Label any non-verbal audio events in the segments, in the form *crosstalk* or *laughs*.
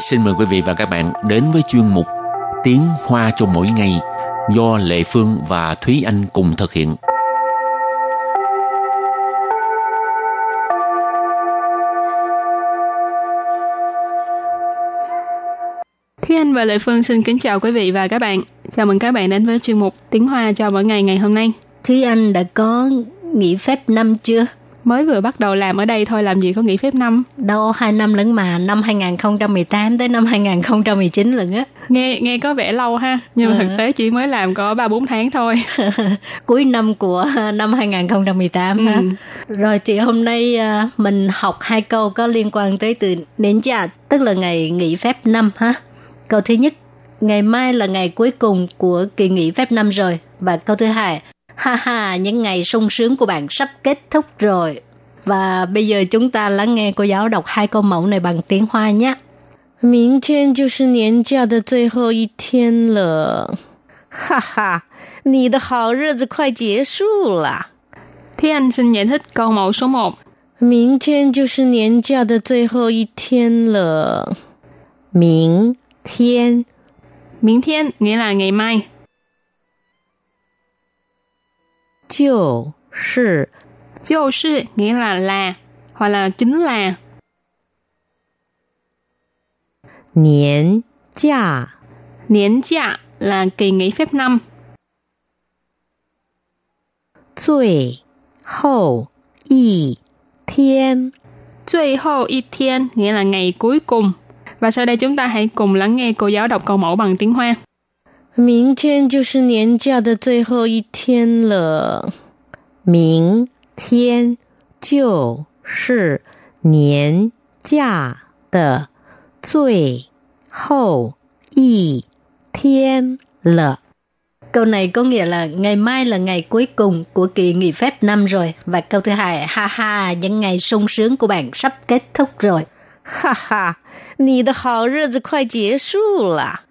xin mời quý vị và các bạn đến với chuyên mục Tiếng Hoa cho mỗi ngày do Lệ Phương và Thúy Anh cùng thực hiện. Thúy Anh và Lệ Phương xin kính chào quý vị và các bạn. Chào mừng các bạn đến với chuyên mục Tiếng Hoa cho mỗi ngày ngày hôm nay. Thúy Anh đã có nghỉ phép năm chưa? Mới vừa bắt đầu làm ở đây thôi làm gì có nghỉ phép năm. Đâu hai năm lẫn mà, năm 2018 tới năm 2019 lận á. Nghe nghe có vẻ lâu ha, nhưng mà Ừ. thực tế chỉ mới làm có 3 4 tháng thôi. *laughs* Cuối năm của năm 2018 ha. Ừ. Rồi thì hôm nay à, mình học hai câu có liên quan tới từ nến cha, tức là ngày nghỉ phép năm ha. Câu thứ nhất, ngày mai là ngày cuối cùng của kỳ nghỉ phép năm rồi. Và câu thứ hai, ha ha, những ngày sung sướng của bạn sắp kết thúc rồi. Và bây giờ chúng ta lắng nghe cô giáo đọc hai câu mẫu này bằng tiếng Hoa nhé. 明天就是年假的最后一天了，哈哈，你的好日子快结束了。 Thúy Anh xin giải thích câu mẫu số 1. 明天就是年假的最后一天了。明天 Miễn thiên nghĩa là ngày mai. 就是 就是 nghĩa là là hoặc là chính là 年假 Niên假là kỳ nghỉ phép năm. 最后一天。 最后一天nghĩa là ngày cuối cùng. Và sau đây chúng ta hãy cùng lắng nghe cô giáo đọc câu mẫu bằng tiếng Hoa. 明天就是年假的最后一天了。明 天就是年假的最后一天了。 Câu này có nghĩa là ngày mai là ngày cuối cùng của kỳ nghỉ phép năm rồi. Và câu thứ hai, ha ha, những ngày sung sướng của bạn sắp kết thúc rồi. 哈哈，你的好日子快结束了。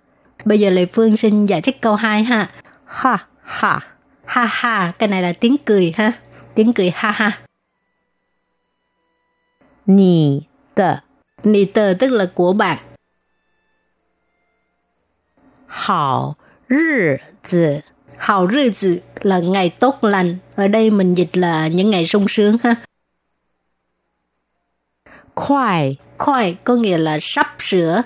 Bây giờ Lê Phương xin giải thích câu 2 ha. 哈哈， Ha ha, cái này là tiếng cười ha. tiếng cười ha ha. Nì tờ Nì tờ tức là của bạn. Hảo rì zi Hảo rì zi là ngày tốt lành. Ở đây mình dịch là những ngày sung sướng ha. Khoai Khoai có nghĩa là sắp sửa.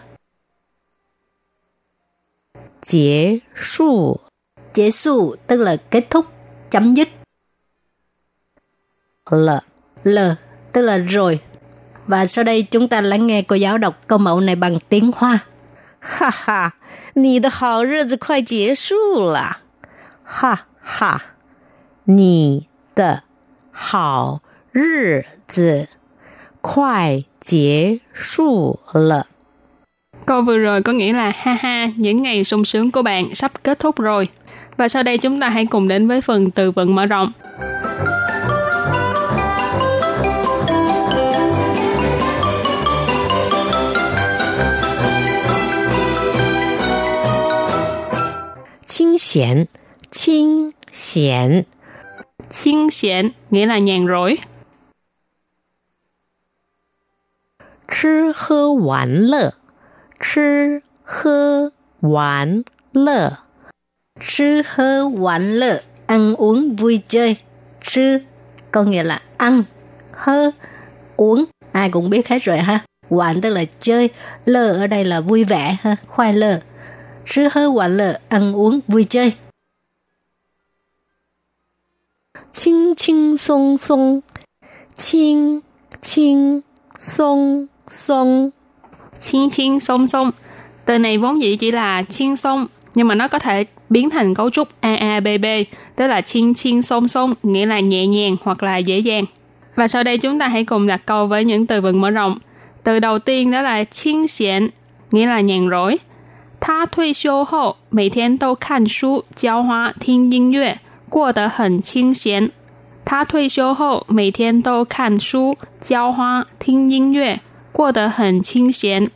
tức là kết thúc, chấm dứt. 了。 L tức là rồi. Và sau đây chúng ta lắng nghe cô giáo đọc câu mẫu này bằng tiếng Hoa. 哈哈，你的好日子快结束了，哈哈，你的好日子快结束了。 Câu vừa rồi có nghĩa là ha ha, những ngày sung sướng của bạn sắp kết thúc rồi. Và sau đây chúng ta hãy cùng đến với phần từ vựng mở rộng. 清闲，清闲， Chiên xiển nghĩa là nhàn rỗi. 吃喝玩乐，吃喝玩乐， Sư hơ quán lợ, ăn uống vui chơi. Sư có nghĩa là ăn, hơ, uống. Ai cũng biết hết rồi ha. Quán tức là chơi, lơ ở đây là vui vẻ ha, khoai lơ. Sư hơ quán lợ, ăn uống vui chơi. 轻轻松松，轻轻松松。 Chiên chiên song song. Từ này vốn dĩ chỉ là chiên song, nhưng mà nó có thể biến thành cấu trúc AABB, tức là chiên chiên song song, nghĩa là nhẹ nhàng hoặc là dễ dàng. Và sau đây chúng ta hãy cùng đặt câu với những từ vựng mở rộng. Từ đầu tiên đó là chiên xiển, nghĩa là nhàn rỗi. 他退休后每天都看书、浇花、听音乐，过得很清闲。他退休后每天都看书、浇花、听音乐，过得很清闲。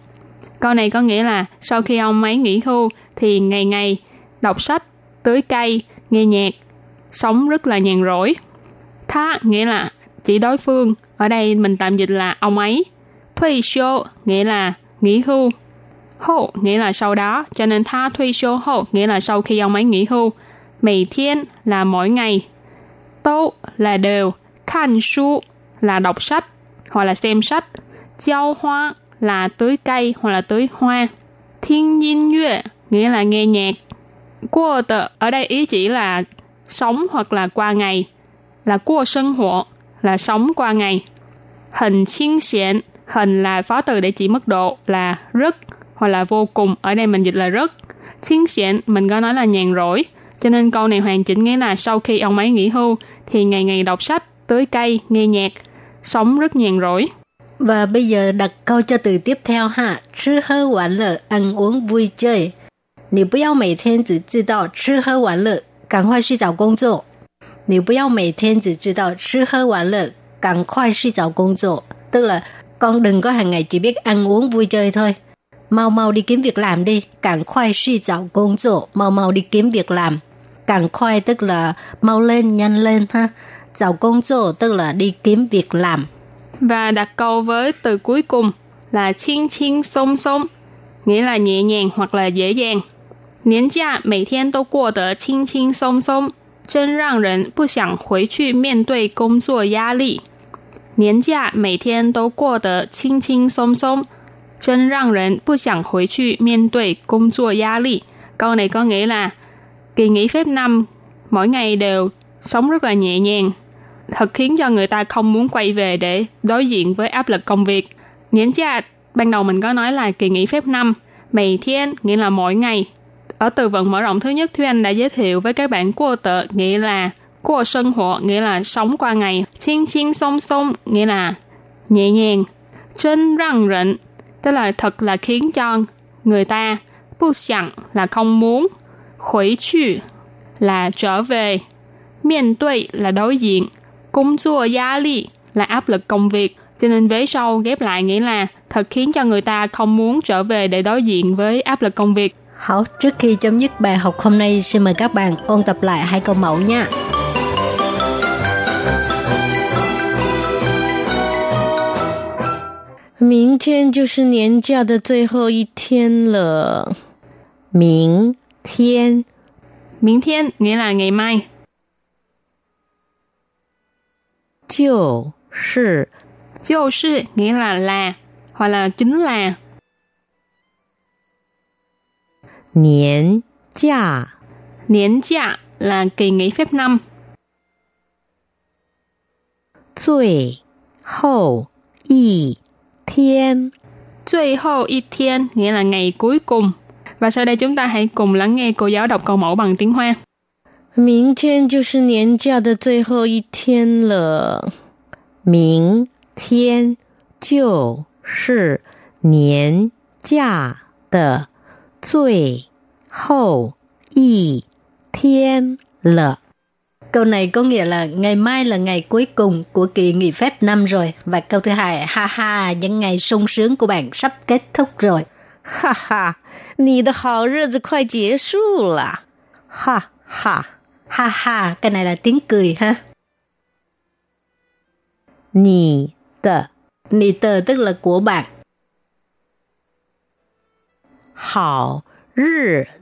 Câu này có nghĩa là sau khi ông ấy nghỉ hưu thì ngày ngày đọc sách, tưới cây, nghe nhạc, sống rất là nhàn rỗi. Tha nghĩa là chỉ đối phương, ở đây mình tạm dịch là ông ấy. Thuê show nghĩa là nghỉ hưu. hậu nghĩa là sau đó, cho nên tha thuê số hậu nghĩa là sau khi ông ấy nghỉ hưu. Mày thiên là mỗi ngày. Tô là đều. Khan su là đọc sách hoặc là xem sách. Giao hoa là tưới cây hoặc là tưới hoa. Thiên nhiên yue nghĩa là nghe nhạc. Qua tờ ở đây ý chỉ là sống hoặc là qua ngày. Là qua sinh hoạt là sống qua ngày. Hình chiên xiển hình là phó từ để chỉ mức độ là rất hoặc là vô cùng. Ở đây mình dịch là rất. Chiên xiển mình có nói là nhàn rỗi. Cho nên câu này hoàn chỉnh nghĩa là sau khi ông ấy nghỉ hưu thì ngày ngày đọc sách, tưới cây, nghe nhạc, sống rất nhàn rỗi. Và bây giờ đặt câu cho từ tiếp theo ha. Chứ hơ quản lợ, ăn uống vui chơi. 你不要每天只知道吃喝玩乐，赶快去找工作。你不要每天只知道吃喝玩乐，赶快去找工作。Tức là con đừng có hàng ngày chỉ biết ăn uống vui chơi thôi. Mau mau đi kiếm việc làm đi. Càng khoai suy找工作. Mau mau đi kiếm việc làm. Càng khoai tức là mau lên, nhanh lên ha.找工作 tức là đi kiếm việc làm. Và đặt câu với từ cuối cùng là chiên chiên sông sông, nghĩa là nhẹ nhàng hoặc là dễ dàng. 年假每天都过得轻轻松松，真让人不想回去面对工作压力。年假每天都过得轻轻松松， 真让人不想回去面对工作压力。Câu này có nghĩa là kỳ nghỉ phép năm mỗi ngày đều sống rất là nhẹ nhàng, thật khiến cho người ta không muốn quay về để đối diện với áp lực công việc. Niên cha ban đầu mình có nói là kỳ nghỉ phép năm, mày thiên nghĩa là mỗi ngày. Ở từ vựng mở rộng thứ nhất, Thúy Anh đã giới thiệu với các bạn qua tờ nghĩa là qua sinh hoạt nghĩa là sống qua ngày. Chiên chiên song song nghĩa là nhẹ nhàng. Chân răng rịnh tức là thật là khiến cho người ta. Bu xiang là không muốn. khuấy chu là trở về. Miền tuệ là đối diện. cung chua giá lý là áp lực công việc. Cho nên vế sau ghép lại nghĩa là thật khiến cho người ta không muốn trở về để đối diện với áp lực công việc. Hảo, trước khi chấm dứt bài học hôm nay, xin mời các bạn ôn tập lại hai câu mẫu nha. 明天就是年假的最后一天了。明天，明天 nghĩa là ngày mai. 就是就是 nghĩa là là hoặc là chính là 年假 Niên假là kỳ nghỉ phép năm. 最后一 天。 最后一天nghĩa là ngày cuối cùng. Và sau đây chúng ta hãy cùng lắng nghe cô giáo đọc câu mẫu bằng tiếng Hoa. 明天就是年假的最后一天了。明天就是年假的最后一天了。 Câu này có nghĩa là ngày mai là ngày cuối cùng của kỳ nghỉ phép năm rồi. Và câu thứ hai, ha ha, những ngày sung sướng của bạn sắp kết thúc rồi. Ha ha, nì đà hào rơ zi khoai chế su là. Ha ha. Ha ha, cái này là tiếng cười ha. Nì tờ. Nì tờ tức là của bạn. Hào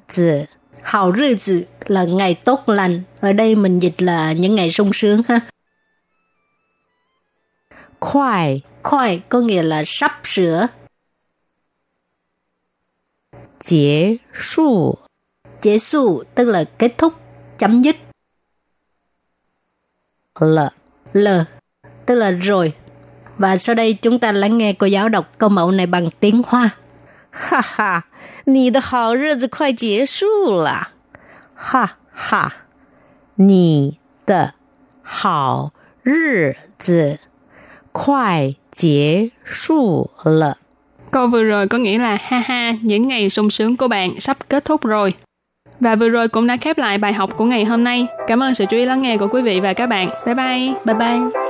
rơ hào rư tử là ngày tốt lành. Ở đây mình dịch là những ngày sung sướng ha. Khoai. Khoai có nghĩa là sắp sửa. Chế su. Chế su tức là kết thúc, chấm dứt. L. L tức là rồi. Và sau đây chúng ta lắng nghe cô giáo đọc câu mẫu này bằng tiếng Hoa. 哈哈，你的好日子快结束了。哈哈，你的好日子快结束了。 Câu vừa rồi có nghĩa là ha ha, những ngày sung sướng của bạn sắp kết thúc rồi. Và vừa rồi cũng đã khép lại bài học của ngày hôm nay. Cảm ơn sự chú ý lắng nghe của quý vị và các bạn. Bye bye. Bye bye.